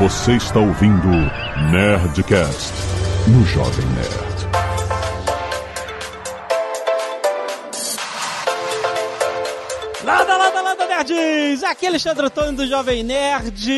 Você está ouvindo Nerdcast no Jovem Nerd. Landa, landa, landa, nerds! Aqui é Alexandre Antônio do Jovem Nerd.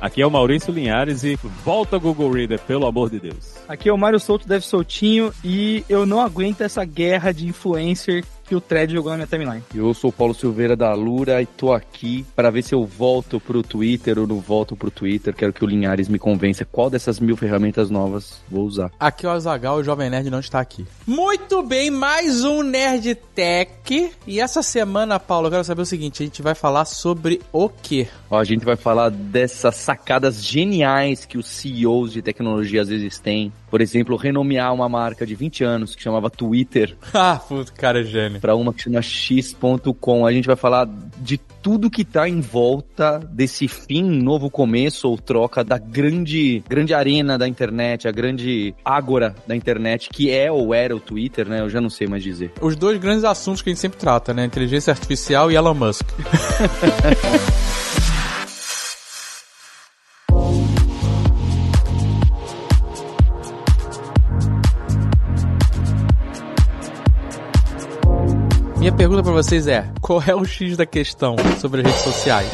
Aqui é o Maurício Linhares e volta Google Reader, pelo amor de Deus. Aqui é o Mário Souto, deve soltinho, e eu não aguento essa guerra de influencer que o Thread jogou na minha timeline. Eu sou o Paulo Silveira da Lura e tô aqui para ver se eu volto pro Twitter ou não volto pro Twitter. Quero que o Linhares me convença qual dessas mil ferramentas novas vou usar. Aqui é o Azagal o Jovem Nerd não está aqui. Muito bem, mais um Nerd Tech. E essa semana, Paulo, eu quero saber o seguinte: a gente vai falar sobre o quê? Ó, a gente vai falar dessas sacadas geniais que os CEOs de tecnologia às vezes têm. Por exemplo, renomear uma marca de 20 anos que chamava Twitter Ah, puto, cara é gênio. para uma que chama X.com. A gente vai falar de tudo que tá em volta desse fim, novo começo ou troca da grande, grande arena da internet, a grande ágora da internet, que é ou era o Twitter, né? Eu já não sei mais dizer. Os dois grandes assuntos que a gente sempre trata, né? Inteligência artificial e Elon Musk. Minha pergunta pra vocês é: qual é o X da questão sobre as redes sociais?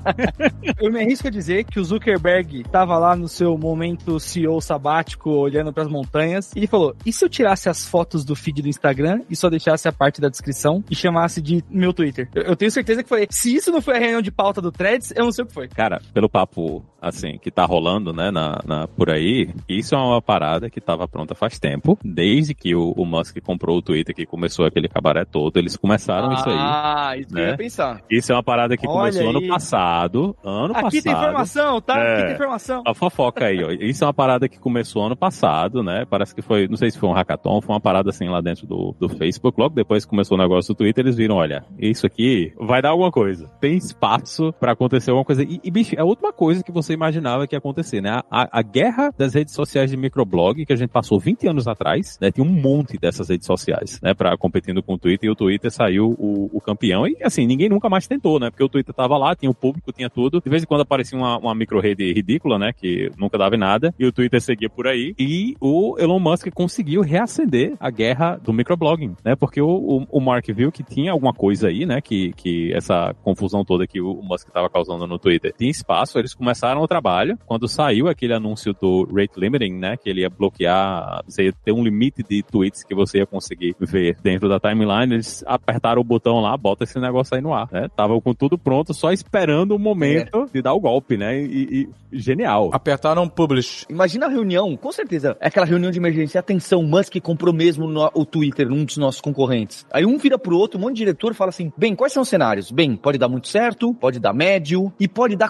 Eu me arrisco a dizer que o Zuckerberg tava lá no seu momento CEO sabático, olhando pras montanhas, e ele falou: e se eu tirasse as fotos do feed do Instagram e só deixasse a parte da descrição e chamasse de meu Twitter? Eu, eu tenho certeza que foi. Se isso não foi a reunião de pauta do Threads, eu não sei o que foi. Cara, pelo papo, assim, que tá rolando, né, na, na- por aí, isso é uma parada que tava pronta faz tempo. Desde que o, o Musk comprou o Twitter, que começou aquele cabaré todo, eles começaram isso aí. Ah, isso que eu né? ia pensar. Isso é uma parada que Olha começou aí. ano passado. Ano Aqui passado. tem informação, tá? É. Aqui tem informação. A fofoca aí, ó. Isso é uma parada que começou ano passado, né? Parece que foi, não sei se foi um hackathon, foi uma parada assim lá dentro do, do Facebook. Logo depois que começou o negócio do Twitter, eles viram, olha, isso aqui vai dar alguma coisa. Tem espaço pra acontecer alguma coisa. E, e, bicho, é a última coisa que você imaginava que ia acontecer, né? A, a guerra das redes sociais de microblog, que a gente passou 20 anos atrás, né? Tinha um monte dessas redes sociais, né? Pra, competindo com o Twitter, e o Twitter saiu o, o campeão. E assim, ninguém nunca mais tentou, né? Porque o Twitter tava lá, tinha o público, tinha tudo. De vez em quando aparecia uma, uma micro-rede ridícula, né? Que nunca dava em nada. E o Twitter seguia por aí. E o Elon Musk conseguiu reacender a guerra do microblogging, né? Porque o, o, o Mark viu que tinha alguma coisa aí, né? Que, que essa confusão toda que o, o Musk estava causando no Twitter tinha espaço. Eles começaram o trabalho. Quando saiu aquele anúncio do rate limiting, né? Que ele ia bloquear, você ia ter um limite de tweets que você ia conseguir ver dentro da timeline. Eles apertaram o botão lá, bota esse negócio aí no ar, né? Tava com tudo pronto, só esperando o momento de dar o golpe, né? E, e genial. Apertaram publish. Imagina a reunião, com certeza, é aquela reunião de emergência. Atenção, Musk comprou mesmo no- o Twitter, um dos nossos concorrentes. Aí um vira pro outro, um monte de diretor fala assim: bem, quais são os cenários? Bem, pode dar muito certo, pode dar médio e pode dar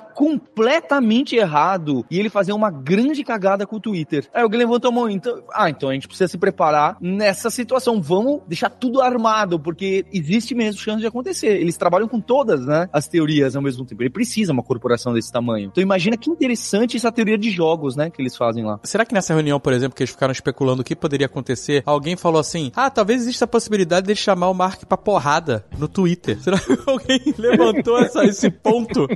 completamente errado e ele fazer uma grande cagada com o Twitter. Aí alguém levanta a mão, então, ah, então a gente precisa se preparar nessa situação. Vamos deixar tudo armado, porque existe mesmo chance de acontecer. Eles trabalham com todas, né, as teorias ao mesmo tempo. Ele precisa uma corporação desse tamanho. Então imagina que interessante essa teoria de jogos, né, que eles fazem lá. Será que nessa reunião, por exemplo, que eles ficaram especulando o que poderia acontecer, alguém falou assim: ah, talvez exista a possibilidade de chamar o Mark pra porrada no Twitter? Será que alguém levantou essa- esse ponto?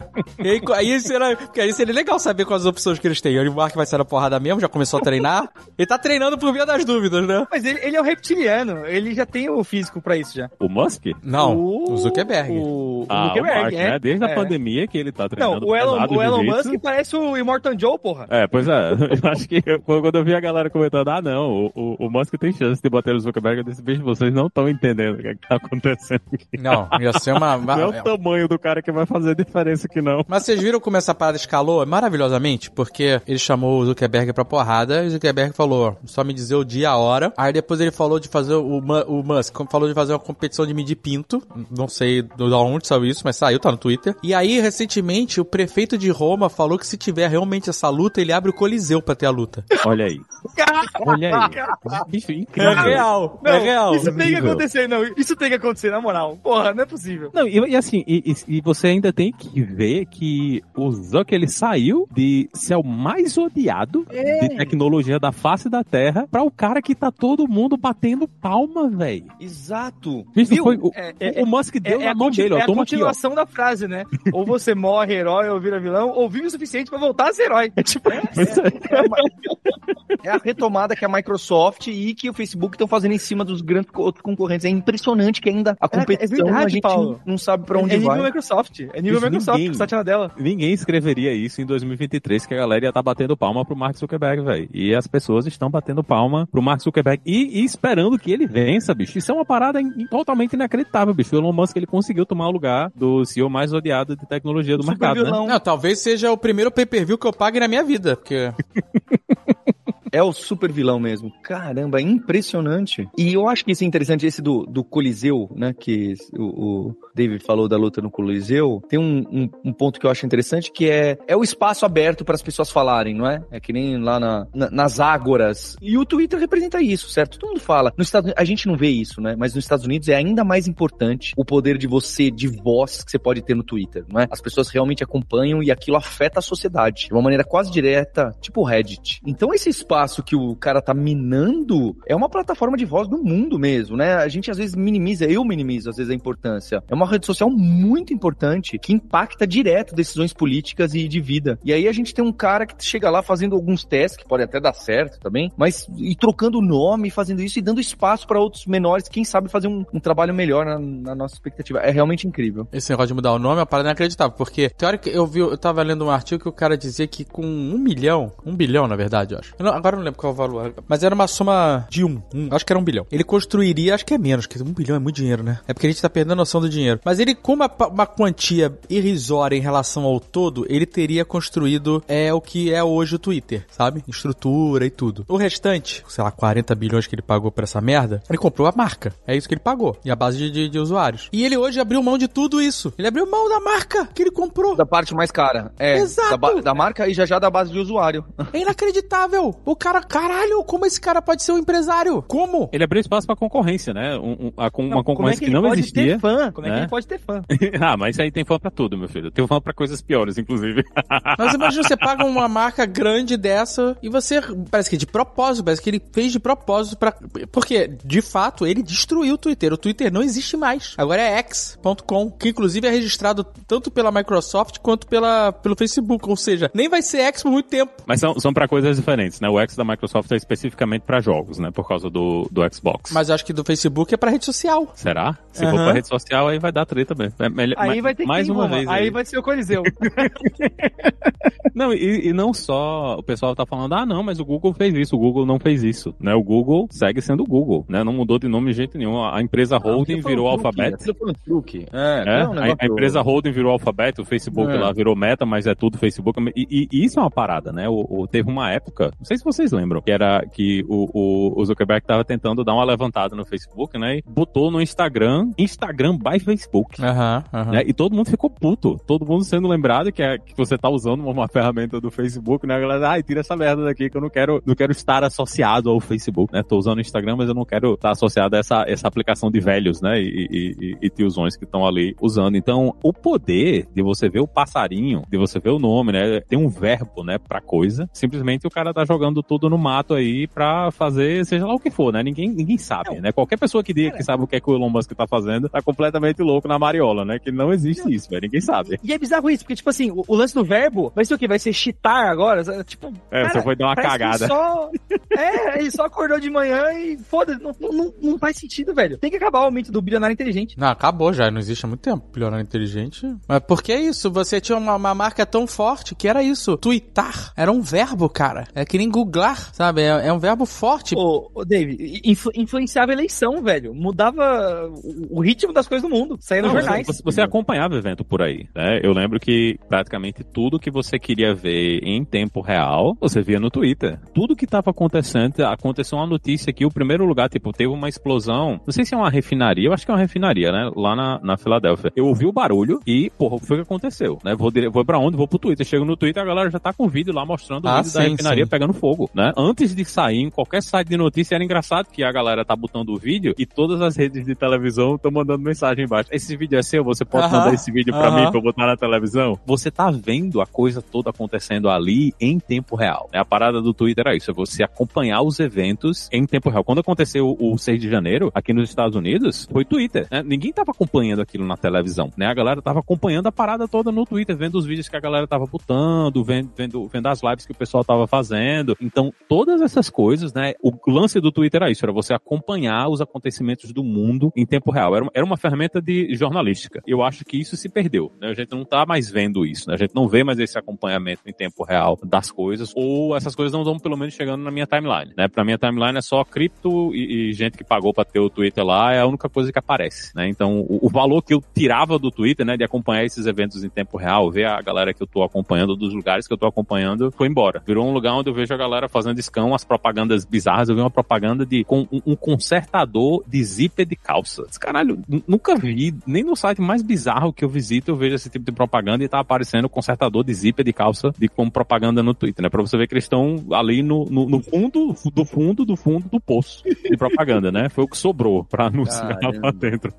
E aí, aí será. Porque aí seria legal saber quais as opções que eles têm. O Mark vai sair na porrada mesmo, já começou a treinar. Ele tá treinando por via das dúvidas, né? Mas ele, ele é um reptiliano, ele já tem o físico pra isso já. O Musk? Não, o, Zuckerberg. O, o Ah, o Zuckerberg, Mark, é. né? Desde a É. pandemia que ele tá Não, treinando o Elon, o Elon. Musk parece o Immortan Joe, porra. É, pois é. Eu acho que eu- quando eu vi a galera comentando, ah, não, o, o, o Musk tem chance de bater o Zuckerberg, eu disse, bicho, vocês não estão entendendo o que, é que tá acontecendo aqui. Não, ia ser uma. Não é o tamanho do cara que vai fazer diferença aqui, não. Mas vocês viram como essa parada escalou maravilhosamente? Porque ele chamou o Zuckerberg pra porrada e o Zuckerberg falou, só me dizer o dia e a hora. Aí depois ele falou de fazer, o, o Musk falou de fazer uma competição de medir pinto. Não sei de onde saiu isso, mas saiu, tá no Twitter. E aí, recentemente, o prefeito de Roma falou que se tiver realmente essa luta, ele abre o Coliseu pra ter a luta. Olha aí. Olha aí. Bicho, É incrível. real, Não, é real. isso tem que acontecer, não. Isso tem que acontecer, na moral. Porra, não é possível. Não, e, e assim, e, e- e você ainda tem que ver que o Zuck, ele saiu de ser o mais odiado de tecnologia da face da Terra pra o cara que tá todo mundo batendo palma, velho. Exato. Bicho, Viu? foi, o, É, o- é- o Musk deu é, é na a mão dele, ó. é a Toma aqui, ó. continuação da frase, né? Ou você morre herói ou vira vilão, ou vive o suficiente pra voltar a ser herói. É tipo, É, uma- é a retomada que a Microsoft e que o Facebook estão fazendo em cima dos grandes concorrentes. É impressionante que ainda a É, é competição verdade, a gente Paulo. não sabe pra é onde nível vai. Microsoft. É nível Isso Microsoft, ninguém- dela. Ninguém escreveria isso em 2023, que a galera ia estar batendo palma pro Mark Zuckerberg, velho. E as pessoas estão batendo palma pro Mark Zuckerberg e, e esperando que ele vença, bicho. Isso é uma parada in- totalmente inacreditável, bicho. O Elon Musk, ele conseguiu tomar o lugar do CEO mais odiado de tecnologia do Super mercado, né? vilão. Não, talvez seja o primeiro pay-per-view que eu pague na minha vida, porque... É o super vilão mesmo. Caramba, é impressionante. E eu acho que isso é interessante, esse do, do Coliseu, né? Que o, o David falou da luta no Coliseu. Tem um, um, um ponto que eu acho interessante que é, é o espaço aberto para as pessoas falarem, não é? É que nem lá na, na- nas ágoras. E o Twitter representa isso, certo? Todo mundo fala. Nos Estados Unidos, a gente não vê isso, né? Mas nos Estados Unidos é ainda mais importante o poder de você, de voz que você pode ter no Twitter, não é? As pessoas realmente acompanham e aquilo afeta a sociedade de uma maneira quase direta, tipo o Reddit. Então esse espaço que o cara tá minando é uma plataforma de voz do mundo mesmo, né? A gente às vezes minimiza, eu minimizo às vezes a importância. É uma rede social muito importante que impacta direto decisões políticas e de vida. E aí a gente tem um cara que chega lá fazendo alguns testes, que pode até dar certo também, mas e trocando o nome, fazendo isso e dando espaço para outros menores, quem sabe fazer um, um trabalho melhor na, na nossa expectativa. É realmente incrível. Esse negócio de mudar o nome é uma parada inacreditável, porque teórica, eu vi, eu tava lendo um artigo que o cara dizia que com um milhão, um bilhão na verdade, eu acho. Eu não- agora eu não lembro qual é o valor, mas era uma soma de um, um, acho que era um bilhão. Ele construiria, acho que é menos, que um bilhão é muito dinheiro, né? É porque a gente tá perdendo a noção do dinheiro. Mas ele, com uma, uma quantia irrisória em relação ao todo, ele teria construído é o que é hoje o Twitter, sabe? Estrutura e tudo. O restante, sei lá, 40 bilhões que ele pagou por essa merda, ele comprou a marca. É isso que ele pagou. E a base de, de- de usuários. E ele hoje abriu mão de tudo isso. Ele abriu mão da marca que ele comprou. Da parte mais cara. É. Exato. Da, da marca e já já da base de usuário. É inacreditável. O cara, caralho, como esse cara pode ser um empresário? Como? Ele abriu espaço pra concorrência, né? Um- um- a- com uma Não, como é concorrência que que, ele não existia. ter fã? Como é que né? Ele pode ter fã? ah, mas isso aí tem fã pra tudo, meu filho. Tem fã pra coisas piores, inclusive. Mas imagina, você paga uma marca grande dessa e você, parece que de propósito, parece que ele fez de propósito pra... Porque, de fato, ele destruiu o Twitter. O Twitter não existe mais. Agora é x.com, que inclusive é registrado tanto pela Microsoft quanto pela, pelo Facebook. Ou seja, nem vai ser X por muito tempo. Mas são, são para coisas diferentes, né? O X da Microsoft é especificamente pra jogos, né? Por causa do, do Xbox. Mas eu acho que do Facebook é pra rede social. Será? Se for Aham. pra rede social, aí vai dar treta mesmo. É melhor- Aí vai ter que mais uma vez. Aí aí. vai ser o Coliseu. Não, e, e não só o pessoal tá falando, ah, não, mas o Google fez isso, o Google não fez isso, né? O Google segue sendo o Google, né? Não mudou de nome de jeito nenhum. A empresa holding um virou Alphabet. um truque. É, É, é um a- a, empresa holding virou Alphabet, o Facebook É. lá virou Meta, mas é tudo Facebook. E, e- e isso é uma parada, né? O, o- teve uma época, não sei se vocês lembram, que era que o, o, o Zuckerberg tava tentando dar uma levantada no Facebook, né? E botou no Instagram, Instagram by Facebook. Aham, aham. né? E todo mundo ficou puto. Todo mundo sendo lembrado que, é, que você tá usando uma, uma ferramenta do Facebook, né? A galera, ai, tira essa merda daqui que eu não quero, não quero estar associado ao Facebook, né? Tô usando o Instagram, mas eu não quero estar associado a essa, essa aplicação de velhos, né? E, e, e, e tiozões que estão ali usando. Então, o poder de você ver o passarinho, de você ver o nome, né? Tem um verbo, né? Pra coisa. Simplesmente o cara tá jogando tudo no mato aí pra fazer seja lá o que for, né? Ninguém, ninguém sabe, né? Qualquer pessoa que diga que sabe o que é que o Elon Musk tá fazendo tá completamente louco na mariola, né? Que não existe isso, velho. Ninguém sabe. E é bizarro isso, porque, tipo assim, o, o lance do verbo vai ser o quê? Vai ser chitar agora? Tipo, É, cara, você foi dar uma cagada. Só... É, ele só acordou de manhã e foda-se, não, não, não faz sentido, velho. Tem que acabar o aumento do bilionário inteligente. Não, acabou já, não existe há muito tempo. Bilionário inteligente. Mas por que isso? Você tinha uma, uma marca tão forte que era isso. Tweetar. Era um verbo, cara. É que nem googlar, sabe? É, é um verbo forte. Ô, ô Dave, influ- influenciava a eleição, velho. Mudava o, o ritmo das coisas do mundo. Saía nos jornais. Você, você acompanhava o evento por aí, né? Eu lembro que praticamente tudo que você queria ver em tempo real, você via no Twitter. Tudo que estava acontecendo, aconteceu uma notícia que o primeiro lugar, tipo, teve uma explosão. Não sei se é uma refinaria, eu acho que é uma refinaria, né? Lá na, na Filadélfia. Eu ouvi o barulho e, porra, o que foi que aconteceu? Né? Vou, vou pra onde? Vou pro Twitter. Chego no Twitter, a galera já tá com vídeo lá mostrando o Ah, vídeo da sim, refinaria sim. pegando fogo, né? Antes de sair em qualquer site de notícia, era engraçado que a galera tá botando o vídeo e todas as redes de televisão estão mandando mensagem embaixo. Esse vídeo é seu, você pode uh -huh. mandar esse vídeo pra uh -huh. mim pra eu botar na televisão. Você tá vendo a coisa toda acontecendo ali em tempo real. Né? A parada do Twitter é isso, é você acompanhar os eventos em tempo real. Quando aconteceu o 6 de janeiro, aqui nos Estados Unidos, foi Twitter. Né? Ninguém tava acompanhando aquilo na televisão, né? A galera tava acompanhando a parada toda no Twitter, vendo os vídeos que a galera tava botando, vendo, vendo, vendo as lives que o pessoal tava fazendo. Então, todas essas coisas, né? O lance do Twitter era isso, era você acompanhar os acontecimentos do mundo em tempo real. Era uma, era uma ferramenta de jornalística. Eu acho que isso se perdeu, né? A gente não tá mais vendo isso, né? A gente não vê mais esse acompanhamento em tempo real das coisas, ou essas coisas não estão pelo menos chegando na minha timeline, né? Pra minha timeline é só cripto e, e gente que pagou para ter o Twitter lá, é a única coisa que aparece, né? Então, o, o, valor que eu tirava do Twitter, né, de acompanhar esses eventos em tempo real, ver a galera que eu tô acompanhando, dos lugares que eu tô acompanhando, foi embora. Virou um lugar onde eu vejo a galera fazendo escão, as propagandas bizarras. Eu vi uma propaganda de com um, um consertador de zíper de calça. Caralho, nunca vi, nem no site mais bizarro que eu visito, eu vejo esse tipo de propaganda e tá aparecendo consertador de zíper de calça de como propaganda no Twitter, né? Pra você ver que eles estão ali no, no, no, fundo, do fundo, do fundo do poço de propaganda, né? Foi o que sobrou pra anunciar Caramba. lá dentro.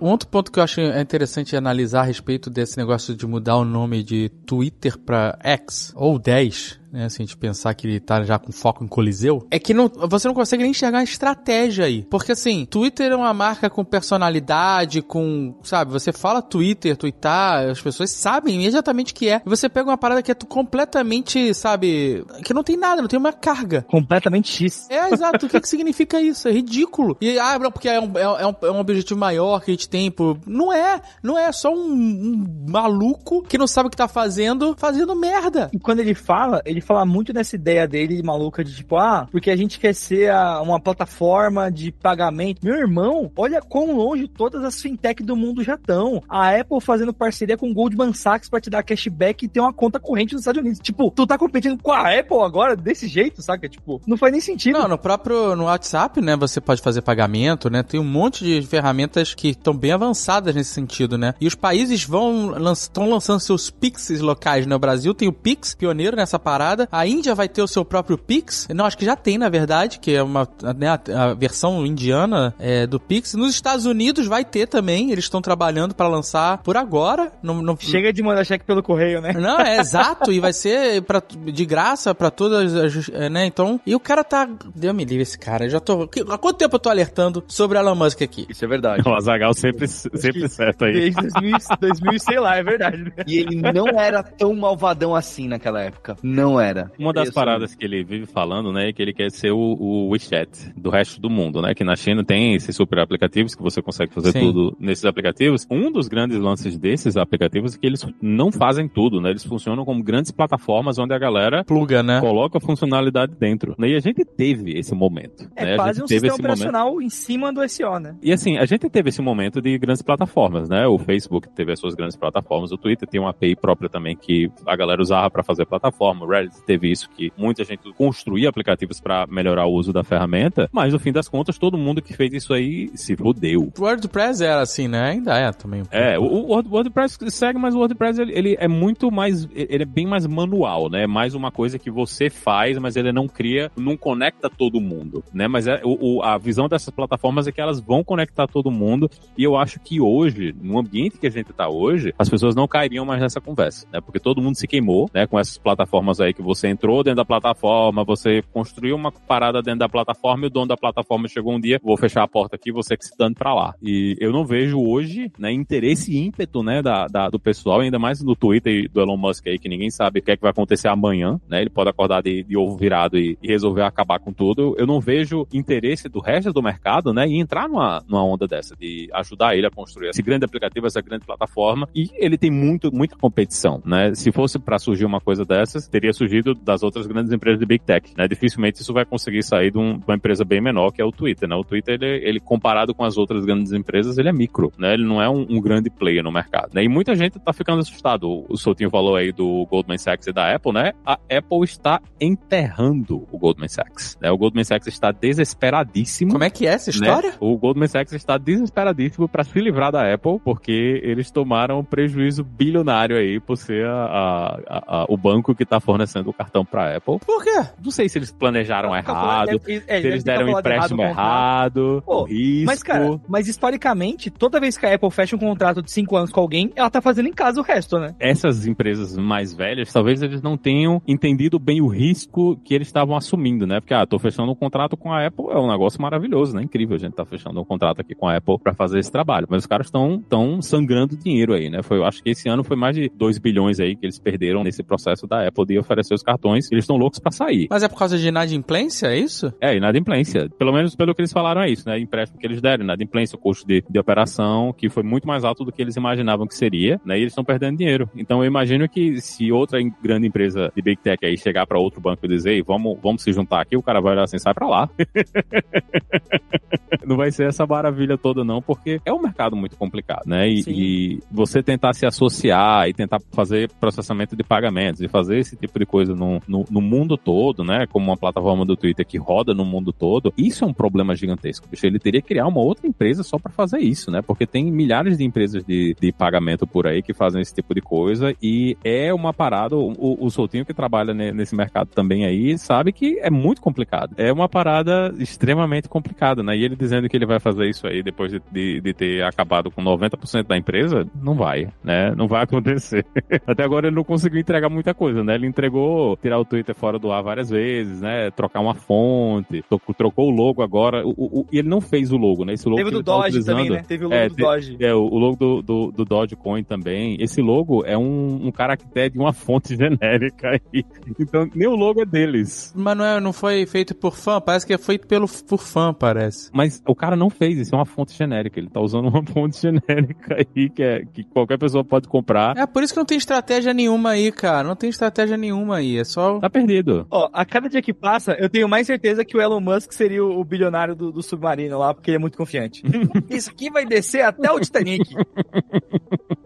Um outro ponto que eu acho interessante analisar a respeito desse negócio de mudar o nome de Twitter para X ou 10 né? Se a gente pensar que ele tá já com foco em Coliseu, é que não, você não consegue nem enxergar a estratégia aí. Porque assim, Twitter é uma marca com personalidade, com, sabe, você fala Twitter, twittar, as pessoas sabem imediatamente que é. E você pega uma parada que é completamente, sabe, que não tem nada, não tem uma carga. Completamente X. É, exato. o que, que significa isso? É ridículo. E, ah, não, porque é um, é, um, é um objetivo maior que a gente tem. Por... Não é. Não é. só um, um maluco que não sabe o que tá fazendo, fazendo merda. E quando ele fala, ele fala muito nessa ideia dele maluca de tipo, ah, porque a gente quer ser a, uma plataforma de pagamento. Meu irmão, olha quão longe todas as fintech do mundo já estão. A Apple fazendo parceria com Goldman Sachs para te dar cashback e ter uma conta corrente nos Estados Unidos. Tipo, tu tá competindo com a Apple agora desse jeito, saca? Tipo, não faz nem sentido. Não, no próprio no WhatsApp, né, você pode fazer pagamento, né? Tem um monte de ferramentas que estão bem avançadas nesse sentido, né? E os países vão estão lançando seus Pixes locais, né? O Brasil tem o Pix, pioneiro nessa parada a Índia vai ter o seu próprio Pix. Não, acho que já tem, na verdade, que é uma né, a, a, versão indiana é, do Pix. Nos Estados Unidos vai ter também. Eles estão trabalhando para lançar por agora. No, no... Chega de mandar cheque pelo correio, né? Não, é exato. e vai ser pra, de graça para todas as. É, né? Então. E o cara tá. Deu me livre esse cara. Eu já tô. Há quanto tempo eu tô alertando sobre Elon Musk aqui? Isso é verdade. O Azagal sempre, sempre certo aí. Desde 2000, 2000, sei lá, é verdade. Né? E ele não era tão malvadão assim naquela época. Não era era. Uma das paradas que ele vive falando, né, é que ele quer ser o, o, WeChat do resto do mundo, né? Que na China tem esses super aplicativos que você consegue fazer Sim. tudo nesses aplicativos. Um dos grandes lances desses aplicativos é que eles não fazem tudo, né? Eles funcionam como grandes plataformas onde a galera pluga, né? Coloca a funcionalidade dentro. Né? E a gente teve esse momento. É né? quase um sistema operacional momento. em cima do SEO, né? E assim, a gente teve esse momento de grandes plataformas, né? O Facebook teve as suas grandes plataformas, o Twitter tem uma API própria também que a galera usava para fazer plataforma, o Reddit teve isso, que muita gente construía aplicativos para melhorar o uso da ferramenta, mas no fim das contas, todo mundo que fez isso aí se fodeu. O WordPress era assim, né? Ainda é também. É, o, o WordPress segue, mas o WordPress ele, ele, é muito mais, ele é bem mais manual, né? É mais uma coisa que você faz, mas ele não cria, não conecta todo mundo, né? Mas é, o, a visão dessas plataformas é que elas vão conectar todo mundo e eu acho que hoje, no ambiente que a gente tá hoje, as pessoas não cairiam mais nessa conversa, né? Porque todo mundo se queimou, né? Com essas plataformas aí que você entrou dentro da plataforma, você construiu uma parada dentro da plataforma e o dono da plataforma chegou um dia, vou fechar a porta aqui, você que se dando pra lá. E eu não vejo hoje, né, interesse e ímpeto, né, da, da, do pessoal, ainda mais no Twitter do Elon Musk aí, que ninguém sabe o que é que vai acontecer amanhã, né, ele pode acordar de, de ovo virado e, e, resolver acabar com tudo. Eu não vejo interesse do resto do mercado, né, em entrar numa, numa onda dessa, de ajudar ele a construir esse grande aplicativo, essa grande plataforma, e ele tem muito, muita competição, né, se fosse para surgir uma coisa dessas, teria surgido das outras grandes empresas de Big Tech, né? Dificilmente isso vai conseguir sair de, um, uma empresa bem menor, que é o Twitter, né? O Twitter, ele, ele, comparado com as outras grandes empresas, ele é micro, né? Ele não é um, um grande player no mercado, né? E muita gente tá ficando assustado. O Soutinho falou aí do Goldman Sachs e da Apple, né? A Apple está enterrando o Goldman Sachs, né? O Goldman Sachs está desesperadíssimo. Como é que é essa né? história? Né? O Goldman Sachs está desesperadíssimo para se livrar da Apple, porque eles tomaram um prejuízo bilionário aí por ser a, a, a, o banco que está fornecendo 50% do cartão pra Apple. Por quê? Não sei se eles planejaram Não, errado, é, é, se eles deram um empréstimo errado o errado, Pô, o risco. Mas, cara, mas historicamente, toda vez que a Apple fecha um contrato de 5 anos com alguém, ela tá fazendo em casa o resto, né? essas empresas mais velhas, talvez eles não tenham entendido bem o risco que eles estavam assumindo, né? Porque, ah, tô fechando um contrato com a Apple, é um negócio maravilhoso, né? Incrível a gente tá fechando um contrato aqui com a Apple para fazer esse trabalho. Mas os caras estão tão sangrando dinheiro aí, né? Foi, eu acho que esse ano foi mais de 2 bilhões aí que eles perderam nesse processo da Apple de oferecer os cartões. Eles estão loucos para sair. Mas é por causa de inadimplência, é isso? É, inadimplência. Pelo menos pelo que eles falaram é isso, né? Empréstimo que eles deram, inadimplência, o custo de, de operação, que foi muito mais alto do que eles imaginavam que seria, né? E eles estão perdendo dinheiro. Então eu imagino que se outra grande empresa de Big Tech aí chegar para outro banco e dizer, "Ei, vamos, vamos se juntar aqui, o cara vai olhar assim, sai pra lá. não vai ser essa maravilha toda não, porque é um mercado muito complicado, né? E, e você tentar se associar e tentar fazer processamento de pagamentos e fazer esse tipo de coisa no, no, no mundo todo, né? Como uma plataforma do Twitter que roda no mundo todo, isso é um problema gigantesco. bicho. Ele teria que criar uma outra empresa só para fazer isso, né? Porque tem milhares de empresas de, de pagamento por aí que fazem esse tipo de coisa e é uma parada. O, o Soltinho que trabalha ne- nesse mercado também aí sabe que é muito complicado. É uma parada extremamente complicada, né? E ele dizendo que ele vai fazer isso aí depois de, de, de ter acabado com 90% da empresa, não vai, né? Não vai acontecer. Até agora ele não conseguiu entregar muita coisa, né? Ele entregou tirar o Twitter fora do ar várias vezes, né? Trocar uma fonte, trocou o logo agora. O, o- e ele não fez o logo, né? Esse logo Teve do ele tá Dodge também, utilizando- né? Teve o logo É, do te- Dodge. é, o, o logo do, do, do Dogecoin também. Esse logo é um, um caractere de uma fonte genérica aí. Então, nem o logo é deles. Mas não, é, não foi feito por fã? Parece que é feito pelo, por fã, parece. Mas o cara não fez, isso é uma fonte genérica. Ele tá usando uma fonte genérica aí que, é, que qualquer pessoa pode comprar. É por isso que não tem estratégia nenhuma aí, cara. Não tem estratégia nenhuma aí. É só. Tá perdido. Ó, a cada dia que passa, eu tenho mais certeza que o Elon Musk seria o, o bilionário do, do submarino lá, porque ele é muito confiante. Isso aqui vai descer até o Titanic.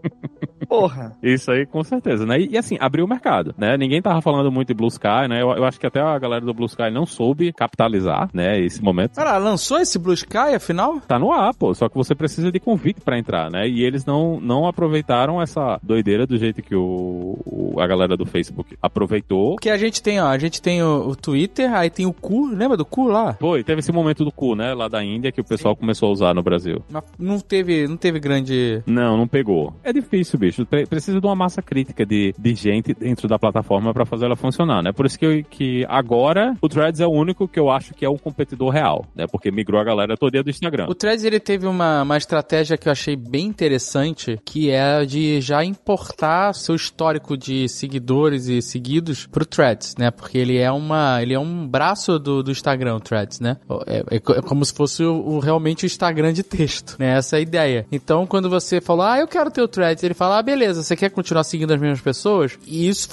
Porra. Isso aí, com certeza, né? E, e, assim, abriu o mercado, né? Ninguém tava falando muito de Blue Sky, né? Eu, eu acho que até a galera do Blue Sky não soube capitalizar, né? Esse momento. Cara, lançou esse Blue Sky, afinal? Tá no ar, pô. Só que você precisa de convite pra entrar, né? E eles não, não aproveitaram essa doideira do jeito que o, o- a galera do Facebook aproveitou. Porque a gente tem, ó, a gente tem o, o Twitter, aí tem o cu, lembra do cu lá? Foi, teve esse momento do cu, né? Lá da Índia que o pessoal começou a usar no Brasil. Mas não teve, não teve grande. Não, não pegou. É difícil, bicho. Pre- precisa de uma massa crítica de, de gente dentro da plataforma pra fazer ela funcionar, né? Por isso que, eu- que agora o Threads é o único que eu acho que é um competidor real, né? Porque migrou a galera toda do Instagram. O Threads ele teve uma, uma estratégia que eu achei bem interessante, que é de já importar seu histórico de seguidores e seguidos pro Threads, né? Porque ele é uma, ele é um braço do, do Instagram, o Threads, né? É, é é como se fosse o, o- realmente o Instagram de texto, né? Essa é a ideia. Então, quando você fala, ah, eu quero ter o Threads, ele fala, ah, beleza, você quer continuar seguindo as mesmas pessoas? E isso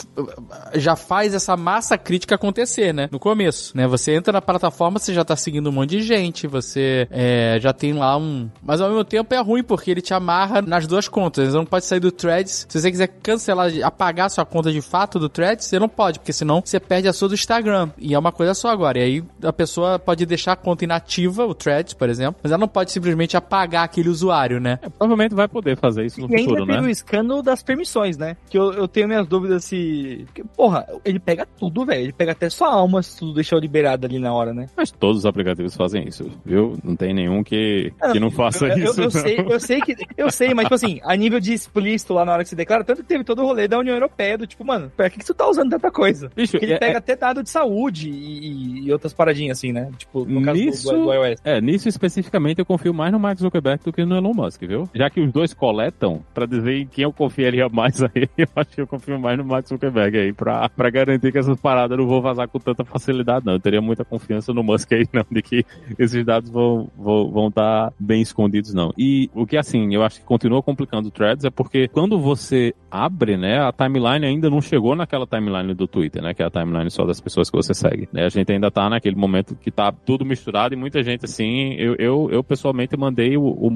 já faz essa massa crítica acontecer, né? No começo, né? Você entra na plataforma, você já tá seguindo um monte de gente, você é, já tem lá um... Mas ao mesmo tempo é ruim, porque ele te amarra nas duas contas. Você não pode sair do Threads. Se você quiser cancelar, apagar sua conta de fato do Threads, você não pode, porque senão você perde a sua do Instagram. E é uma coisa só agora. E aí a pessoa pode deixar a conta inativa, o Threads, por exemplo, mas ela não pode simplesmente apagar aquele usuário, né? É, provavelmente vai poder fazer isso no E ainda futuro, teve né? o escândalo das permissões, né? Que eu, eu tenho minhas dúvidas se. porque, porra, ele pega tudo, velho. Ele pega até sua alma se tu deixar liberado ali na hora, né? Mas todos os aplicativos fazem isso, viu? Não tem nenhum que, que não faça eu, eu- isso. eu não. sei, eu sei que. Eu sei, mas, tipo assim, a nível de explícito lá na hora que se declara, tanto que teve todo o rolê da União Europeia, do tipo, mano, pra que, que tu tá usando tanta coisa? Bicho, Porque ele é- pega até dado de saúde e, e outras paradinhas assim, né? Tipo, no caso do- Nisso- do, do iOS. É, nisso especificamente eu confio mais no Mark Zuckerberg do que no Elon Musk, viu? Já que os dois coletam, pra dizer em quem eu confiaria mais aí, eu acho que eu confio mais no Mark Zuckerberg aí, pra, pra garantir que essas paradas não vão vazar com tanta facilidade, não. Eu teria muita confiança no Musk aí, não, de que esses dados vão vão vão estar bem escondidos, não. E o que, assim, eu acho que continua complicando o Threads é porque quando você abre, né, a timeline ainda não chegou naquela timeline do Twitter, né, que é a timeline só das pessoas que você segue, né? A gente ainda tá naquele momento que tá tudo misturado e muita gente, assim, eu, eu, eu pessoalmente mandei o, o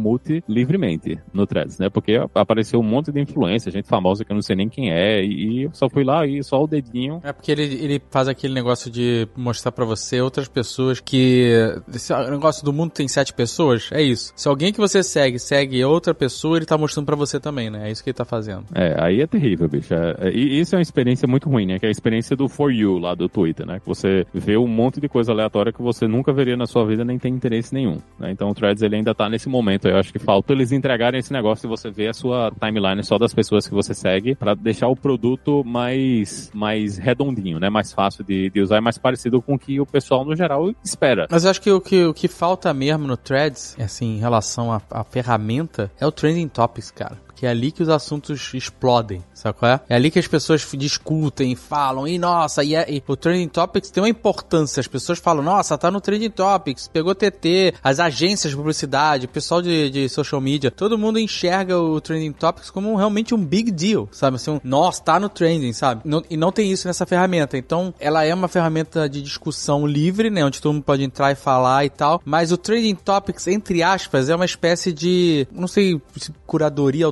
livremente no Threads, né, porque apareceu um monte de influência, gente gente famosa que eu não sei nem quem é, e eu só fui lá e só o dedinho. É porque ele, ele faz aquele negócio de mostrar para você outras pessoas que. Esse negócio do mundo tem sete pessoas, é isso. Se alguém que você segue segue outra pessoa, ele tá mostrando para você também, né? É isso que ele tá fazendo. É, aí é terrível, bicho. É, é, e isso é uma experiência muito ruim, né? Que é a experiência do For You lá do Twitter, né? Que você vê um monte de coisa aleatória que você nunca veria na sua vida nem tem interesse nenhum. Né? Então o Threads ele ainda tá nesse momento. Eu acho que falta eles entregarem esse negócio de você ver a sua timeline só das pessoas que você segue para deixar o produto mais, mais redondinho, né? Mais fácil de, de usar e mais parecido com o que o pessoal no geral espera. Mas eu acho que o que, o que falta mesmo no Threads, assim, em relação à ferramenta, é o Trending Topics, cara que é ali que os assuntos explodem, sabe qual é? É ali que as pessoas discutem, falam, e nossa, e, é, e, o Trending Topics tem uma importância, as pessoas falam, nossa, tá no Trending Topics, pegou TT, as agências de publicidade, o pessoal de, de social media, todo mundo enxerga o Trending Topics como realmente um big deal, sabe? Assim, um, nossa, tá no trending, sabe? Não, e não tem isso nessa ferramenta, então ela é uma ferramenta de discussão livre, né, onde todo mundo pode entrar e falar e tal, mas o Trending Topics, entre aspas, é uma espécie de, não sei, curadoria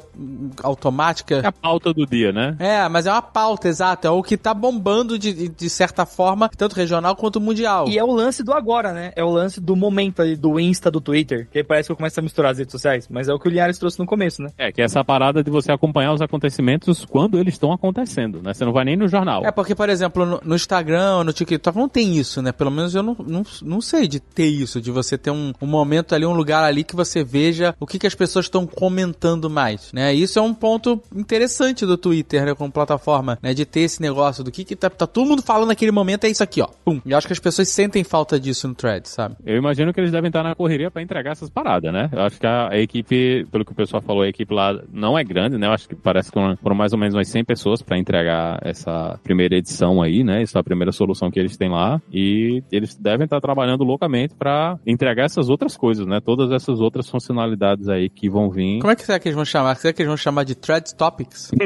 automática. É a pauta do dia, né? É, mas é uma pauta, exato. É o que tá bombando de, de certa forma, tanto regional quanto mundial. E é o lance do agora, né? É o lance do momento ali, do Insta, do Twitter. Que aí parece que eu começo a misturar as redes sociais. Mas é o que o Linhares trouxe no começo, né? É, que é essa parada de você acompanhar os acontecimentos quando eles estão acontecendo, né? Você não vai nem no jornal. É, porque, por exemplo, no, no Instagram, no TikTok, não tem isso, né? Pelo menos eu não, não, não sei de ter isso, de você ter um, um momento ali, um lugar ali que você veja o que, que as pessoas estão comentando mais, né? Isso é um ponto interessante do Twitter, né, como plataforma, né, de ter esse negócio do que que tá, tá todo mundo falando naquele momento, é isso aqui, ó. Pum. E acho que as pessoas sentem falta disso no thread, sabe? Eu imagino que eles devem estar na correria para entregar essas paradas, né? Eu acho que a, a, equipe, pelo que o pessoal falou, a equipe lá não é grande, né? Eu acho que parece que foram mais ou menos umas 100 pessoas para entregar essa primeira edição aí, né? Essa é a primeira solução que eles têm lá e eles devem estar trabalhando loucamente para entregar essas outras coisas, né? Todas essas outras funcionalidades aí que vão vir. Como é que será que eles vão chamar? Será que eles vão chamar de Thread Topics.